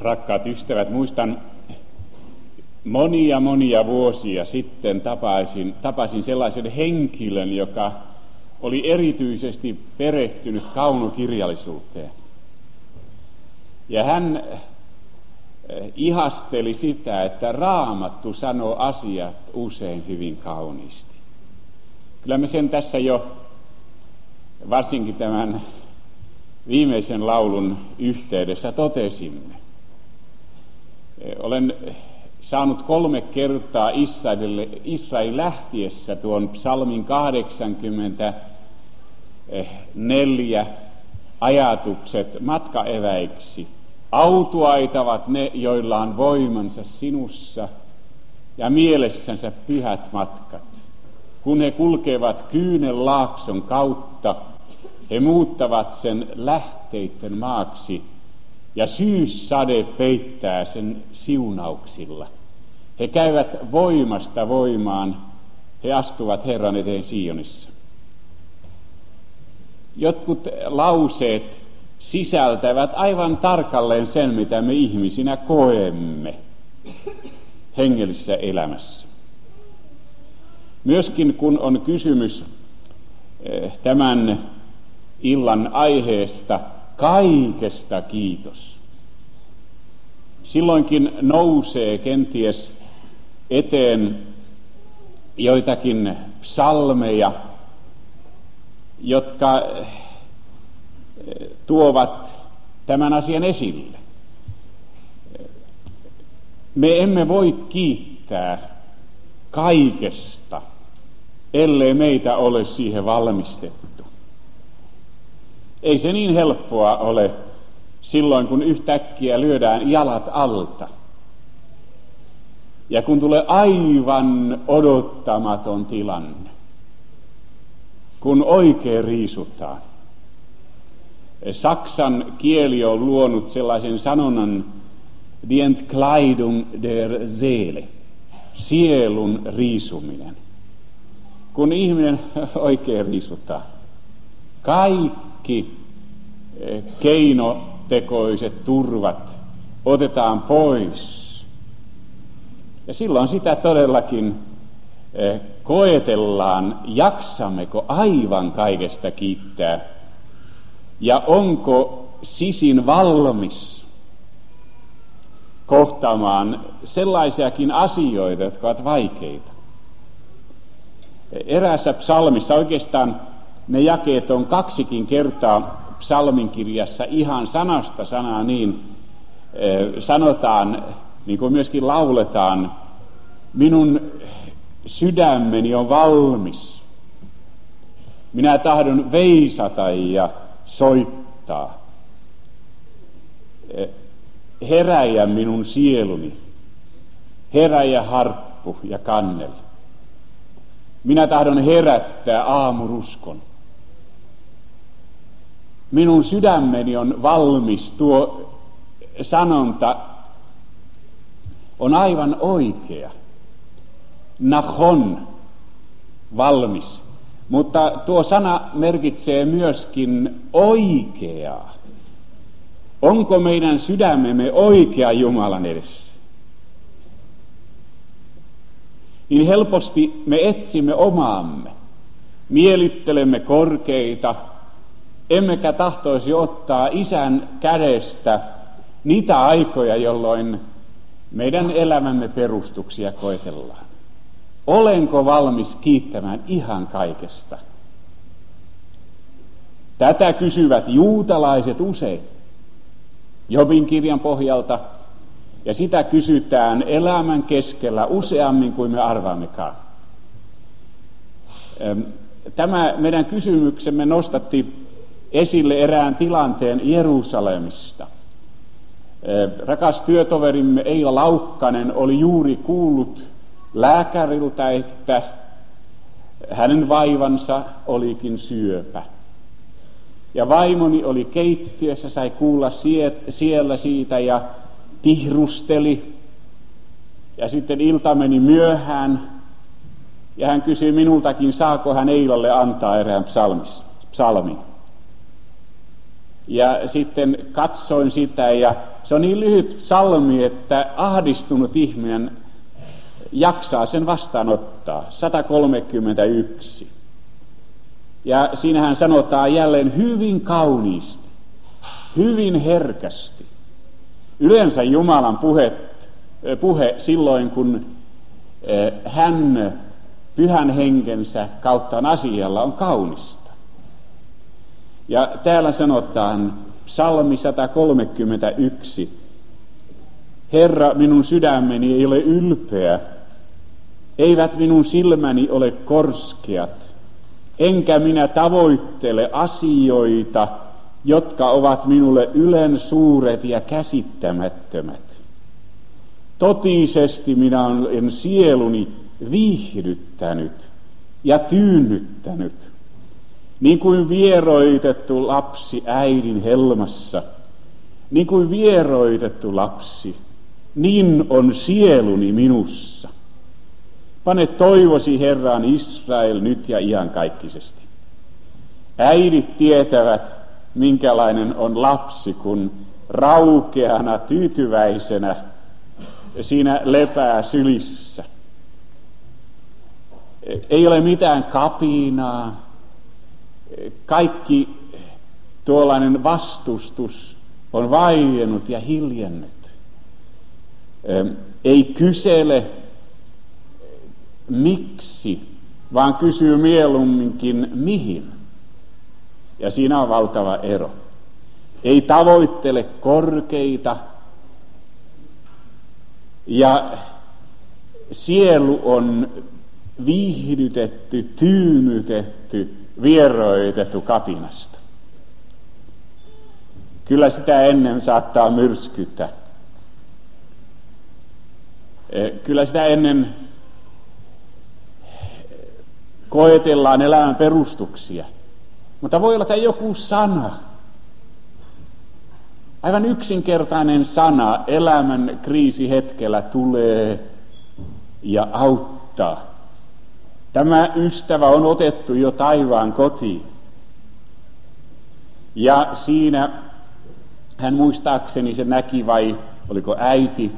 Rakkaat ystävät, muistan monia monia vuosia sitten tapasin, tapasin sellaisen henkilön, joka oli erityisesti perehtynyt kaunokirjallisuuteen. Ja hän eh, ihasteli sitä, että raamattu sanoo asiat usein hyvin kauniisti. Kyllä me sen tässä jo, varsinkin tämän viimeisen laulun yhteydessä totesimme. Olen saanut kolme kertaa Israelille, Israel lähtiessä tuon psalmin 84 ajatukset matkaeväiksi. Autuaitavat ne, joilla on voimansa sinussa ja mielessänsä pyhät matkat. Kun he kulkevat kyynen laakson kautta, he muuttavat sen lähteitten maaksi ja syyssade peittää sen siunauksilla. He käyvät voimasta voimaan, he astuvat Herran eteen Sionissa. Jotkut lauseet sisältävät aivan tarkalleen sen, mitä me ihmisinä koemme hengellisessä elämässä. Myöskin kun on kysymys eh, tämän illan aiheesta kaikesta kiitos. Silloinkin nousee kenties eteen joitakin psalmeja, jotka eh, tuovat tämän asian esille. Me emme voi kiittää kaikesta, ellei meitä ole siihen valmistettu. Ei se niin helppoa ole silloin, kun yhtäkkiä lyödään jalat alta. Ja kun tulee aivan odottamaton tilanne, kun oikein riisutaan. Saksan kieli on luonut sellaisen sanonnan Die Entkleidung der Seele, sielun riisuminen. Kun ihminen oikein riisutaan, kaikki eh, keinotekoiset turvat otetaan pois ja silloin sitä todellakin eh, koetellaan, jaksammeko aivan kaikesta kiittää ja onko sisin valmis kohtaamaan sellaisiakin asioita, jotka ovat vaikeita. Eräässä psalmissa oikeastaan ne jakeet on kaksikin kertaa psalminkirjassa ihan sanasta sanaa niin sanotaan niin kuin myöskin lauletaan, minun sydämeni on valmis. Minä tahdon veisata ja soittaa. Heräjä minun sieluni, heräjä harppu ja kannel. Minä tahdon herättää aamuruskon. Minun sydämeni on valmis, tuo sanonta on aivan oikea. Nahon, valmis. Mutta tuo sana merkitsee myöskin oikeaa. Onko meidän sydämemme oikea Jumalan edessä? Niin helposti me etsimme omaamme, mielittelemme korkeita, emmekä tahtoisi ottaa isän kädestä niitä aikoja, jolloin meidän elämämme perustuksia koetellaan. Olenko valmis kiittämään ihan kaikesta? Tätä kysyvät juutalaiset usein Jobin kirjan pohjalta, ja sitä kysytään elämän keskellä useammin kuin me arvaammekaan. Tämä meidän kysymyksemme nostatti esille erään tilanteen Jerusalemista – Rakas työtoverimme Eila Laukkanen oli juuri kuullut lääkäriltä, että hänen vaivansa olikin syöpä. Ja vaimoni oli keittiössä, sai kuulla siellä siitä ja tihrusteli. Ja sitten ilta meni myöhään ja hän kysyi minultakin, saako hän Eilalle antaa erään psalmis, psalmin. Ja sitten katsoin sitä ja se on niin lyhyt salmi, että ahdistunut ihminen jaksaa sen vastaanottaa. 131. Ja siinähän sanotaan jälleen hyvin kauniisti, hyvin herkästi. Yleensä Jumalan puhe, puhe silloin, kun eh, hän pyhän henkensä kautta asialla on kaunista. Ja täällä sanotaan psalmi 131. Herra, minun sydämeni ei ole ylpeä, eivät minun silmäni ole korskeat, enkä minä tavoittele asioita, jotka ovat minulle ylen suuret ja käsittämättömät. Totisesti minä olen sieluni viihdyttänyt ja tyynnyttänyt, niin kuin vieroitettu lapsi äidin helmassa, niin kuin vieroitettu lapsi, niin on sieluni minussa. Pane toivosi Herran Israel nyt ja iankaikkisesti. Äidit tietävät, minkälainen on lapsi, kun raukeana, tyytyväisenä siinä lepää sylissä. Ei ole mitään kapinaa. Kaikki tuollainen vastustus on vaiennut ja hiljennut. Ei kysele miksi, vaan kysyy mieluumminkin mihin. Ja siinä on valtava ero. Ei tavoittele korkeita ja sielu on viihdytetty, tyynytetty, vieroitettu kapinasta. Kyllä sitä ennen saattaa myrskyttää. Eh, kyllä sitä ennen koetellaan elämän perustuksia. Mutta voi olla, että joku sana, aivan yksinkertainen sana elämän kriisihetkellä tulee ja auttaa. Tämä ystävä on otettu jo taivaan kotiin. Ja siinä hän muistaakseni se näki vai oliko äiti,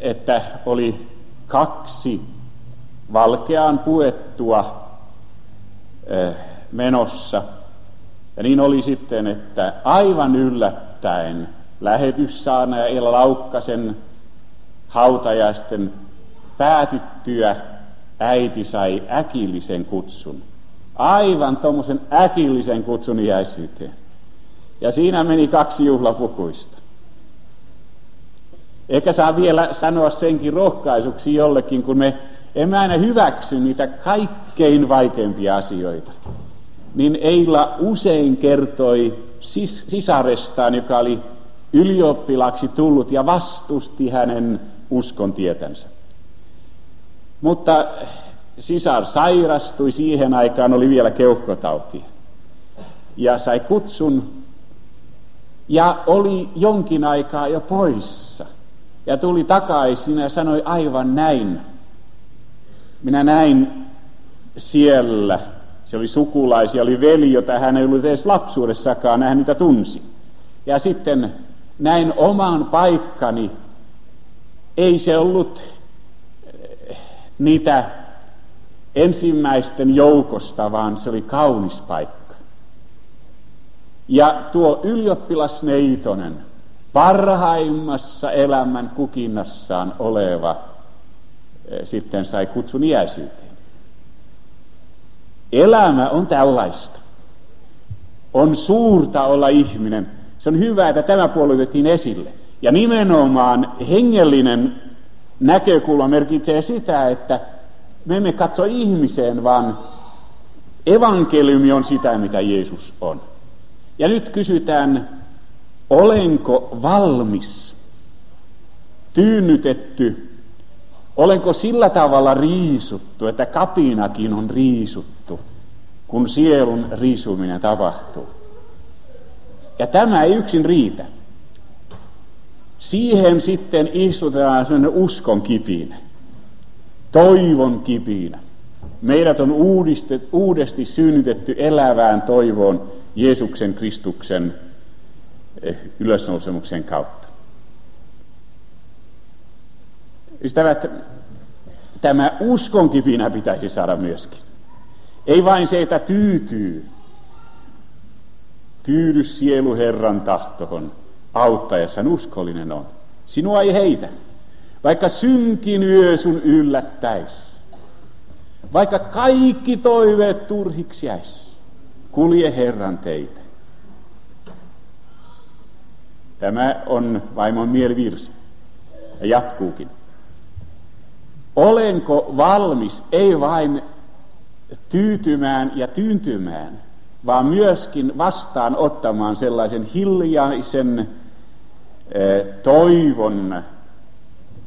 että oli kaksi valkeaan puettua menossa. Ja niin oli sitten, että aivan yllättäen lähetyssaana ja Ella Laukkasen hautajaisten päätyttyä äiti sai äkillisen kutsun. Aivan tuommoisen äkillisen kutsun iäisyyteen. Ja siinä meni kaksi juhlapukuista. Ehkä saa vielä sanoa senkin rohkaisuksi jollekin, kun me emme aina hyväksy niitä kaikkein vaikeimpia asioita. Niin Eila usein kertoi sis- sisarestaan, joka oli ylioppilaksi tullut ja vastusti hänen uskon tietänsä. Mutta sisar sairastui, siihen aikaan oli vielä keuhkotauti. Ja sai kutsun ja oli jonkin aikaa jo poissa. Ja tuli takaisin ja sanoi aivan näin. Minä näin siellä, se oli sukulaisia, oli veli, jota hän ei ollut edes lapsuudessakaan, hän niitä tunsi. Ja sitten näin oman paikkani, ei se ollut niitä ensimmäisten joukosta, vaan se oli kaunis paikka. Ja tuo ylioppilas Neitonen, parhaimmassa elämän kukinnassaan oleva, eh, sitten sai kutsun iäisyyteen. Elämä on tällaista. On suurta olla ihminen. Se on hyvä, että tämä puoli esille. Ja nimenomaan hengellinen näkökulma merkitsee sitä, että me emme katso ihmiseen, vaan evankeliumi on sitä, mitä Jeesus on. Ja nyt kysytään, olenko valmis, tyynnytetty, olenko sillä tavalla riisuttu, että kapinakin on riisuttu, kun sielun riisuminen tapahtuu. Ja tämä ei yksin riitä. Siihen sitten istutetaan sellainen uskon kipinä, toivon kipinä. Meidät on uudesti synnytetty elävään toivoon, Jeesuksen Kristuksen eh, ylösnousemuksen kautta. Ystävät, tämä uskon kipinä pitäisi saada myöskin. Ei vain se, että tyytyy. Tyydy sielu Herran auttaessa uskollinen on. Sinua ei heitä, vaikka synkin yö sun yllättäis. Vaikka kaikki toiveet turhiksi jäis, kulje Herran teitä. Tämä on vaimon mielivirsi ja jatkuukin. Olenko valmis ei vain tyytymään ja tyyntymään, vaan myöskin vastaan ottamaan sellaisen hiljaisen toivon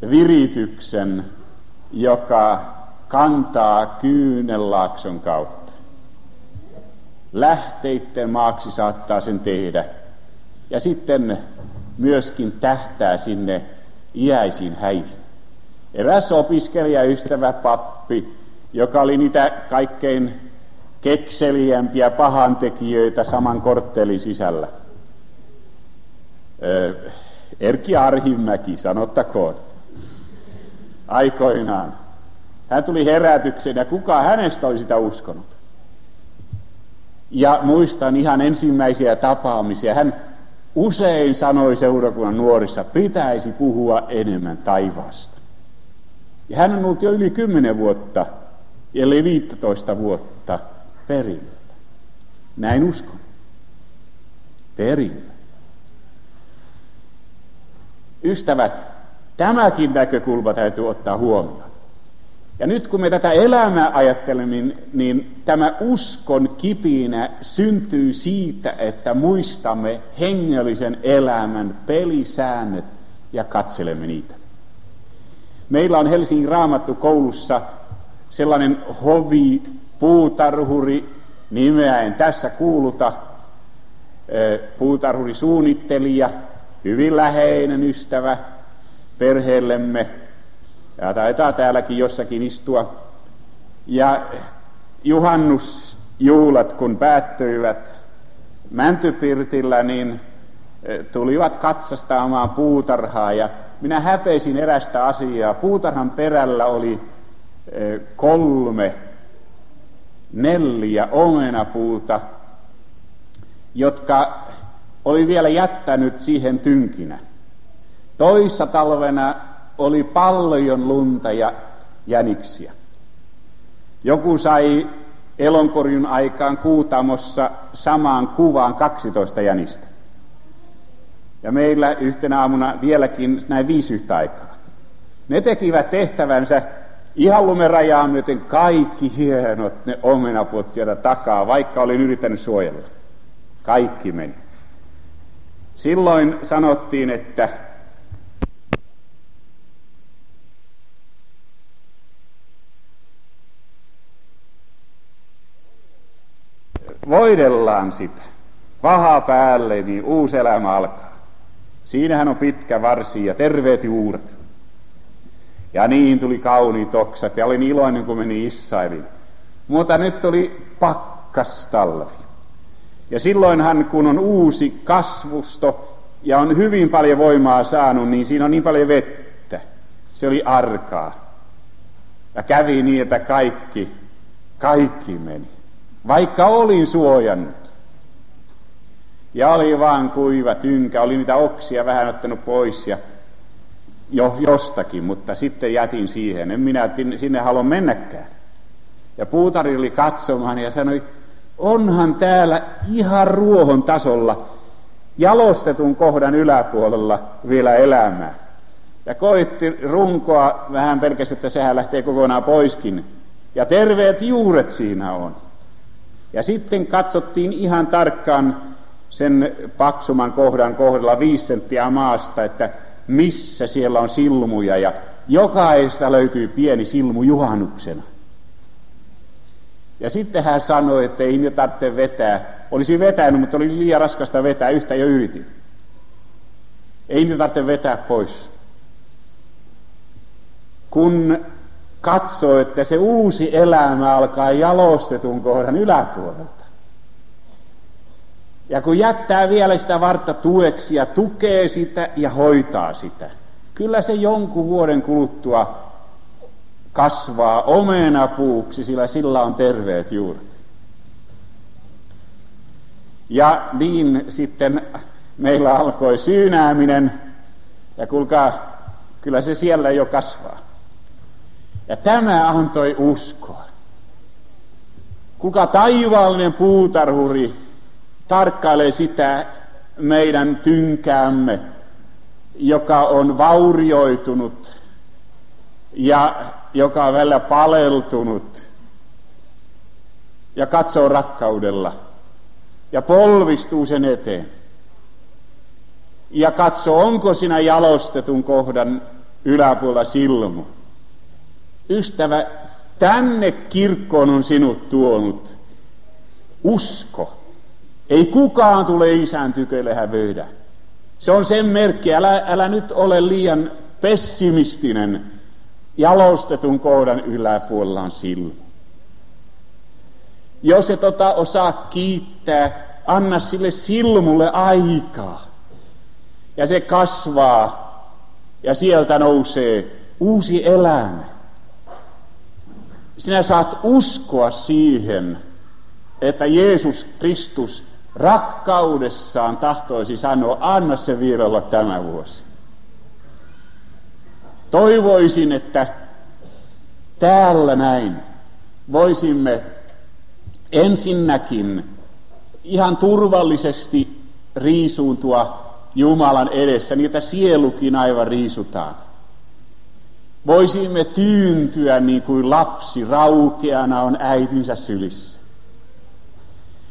virityksen, joka kantaa kyynelaakson kautta. Lähteitten maaksi saattaa sen tehdä. Ja sitten myöskin tähtää sinne iäisiin häihin. Eräs opiskelijaystävä pappi, joka oli niitä kaikkein kekseliämpiä pahantekijöitä saman korttelin sisällä. Erkki Arhimäki, sanottakoon, aikoinaan. Hän tuli herätykseen ja kuka hänestä oli sitä uskonut. Ja muistan ihan ensimmäisiä tapaamisia. Hän usein sanoi seurakunnan nuorissa, pitäisi puhua enemmän taivaasta. Ja hän on ollut jo yli kymmenen vuotta, eli 15 vuotta perillä. Näin uskon. Perillä. Ystävät, tämäkin näkökulma täytyy ottaa huomioon. Ja nyt kun me tätä elämää ajattelemme, niin, niin tämä uskon kipinä syntyy siitä, että muistamme hengellisen elämän pelisäännöt ja katselemme niitä. Meillä on Helsingin raamattu koulussa sellainen hovi puutarhuri, nimeä en tässä kuuluta, puutarhuri suunnittelija, hyvin läheinen ystävä perheellemme, ja taitaa täälläkin jossakin istua. Ja juhannusjuulat, kun päättyivät Mäntypirtillä, niin tulivat katsastaamaan puutarhaa ja minä häpeisin erästä asiaa. Puutarhan perällä oli kolme neljä omenapuuta, jotka oli vielä jättänyt siihen tynkinä. Toissa talvena oli paljon lunta ja jäniksiä. Joku sai elonkorjun aikaan Kuutamossa samaan kuvaan 12 jänistä. Ja meillä yhtenä aamuna vieläkin näin viisi yhtä aikaa. Ne tekivät tehtävänsä Ihan lumerajaa myöten kaikki hienot ne omenapuot sieltä takaa, vaikka olin yrittänyt suojella. Kaikki meni. Silloin sanottiin, että voidellaan sitä. Paha päälle, niin uusi elämä alkaa. Siinähän on pitkä varsi ja terveet juuret. Ja niin tuli kauniit oksat ja olin iloinen, kun meni Israelin. Mutta nyt tuli pakkastalvi. Ja silloinhan, kun on uusi kasvusto ja on hyvin paljon voimaa saanut, niin siinä on niin paljon vettä. Se oli arkaa. Ja kävi niin, että kaikki, kaikki meni. Vaikka olin suojannut. Ja oli vaan kuiva tynkä, oli niitä oksia vähän ottanut pois ja jo jostakin, mutta sitten jätin siihen. En minä sinne halua mennäkään. Ja puutari oli katsomaan ja sanoi, onhan täällä ihan ruohon tasolla jalostetun kohdan yläpuolella vielä elämää. Ja koitti runkoa vähän pelkästään, että sehän lähtee kokonaan poiskin. Ja terveet juuret siinä on. Ja sitten katsottiin ihan tarkkaan sen paksuman kohdan kohdalla viisi senttiä maasta, että missä siellä on silmuja ja jokaista löytyy pieni silmu juhannuksena. Ja sitten hän sanoi, että ei niitä tarvitse vetää. Olisi vetänyt, mutta oli liian raskasta vetää, yhtä jo yritin. Ei niitä tarvitse vetää pois. Kun katsoo, että se uusi elämä alkaa jalostetun kohdan yläpuolelta. Ja kun jättää vielä sitä vartta tueksi ja tukee sitä ja hoitaa sitä, kyllä se jonkun vuoden kuluttua kasvaa omenapuuksi, sillä sillä on terveet juuret. Ja niin sitten meillä alkoi syynääminen, ja kuulkaa, kyllä se siellä jo kasvaa. Ja tämä antoi uskoa. Kuka taivaallinen puutarhuri tarkkailee sitä meidän tynkäämme, joka on vaurioitunut ja joka on välillä paleltunut ja katsoo rakkaudella ja polvistuu sen eteen ja katsoo, onko sinä jalostetun kohdan yläpuolella silmu. Ystävä, tänne kirkkoon on sinut tuonut usko. Ei kukaan tule isän tykölle hävöidä. Se on sen merkki, älä, älä nyt ole liian pessimistinen. Jalostetun kohdan yläpuolella on silmu. Jos et ota osaa kiittää, anna sille silmulle aikaa. Ja se kasvaa ja sieltä nousee uusi elämä. Sinä saat uskoa siihen, että Jeesus Kristus rakkaudessaan tahtoisi sanoa, anna se vielä olla tämä vuosi. Toivoisin, että täällä näin voisimme ensinnäkin ihan turvallisesti riisuuntua Jumalan edessä, että sielukin aivan riisutaan. Voisimme tyyntyä niin kuin lapsi raukeana on äitinsä sylissä.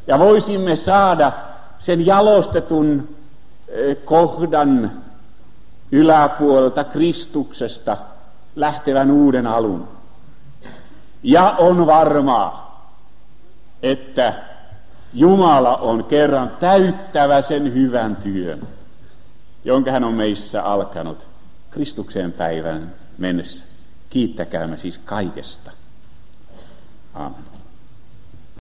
Ja voisimme saada sen jalostetun eh, kohdan yläpuolelta Kristuksesta lähtevän uuden alun. Ja on varmaa, että Jumala on kerran täyttävä sen hyvän työn, jonka hän on meissä alkanut Kristuksen päivän mennessä. Kiittäkäämme siis kaikesta. Amen.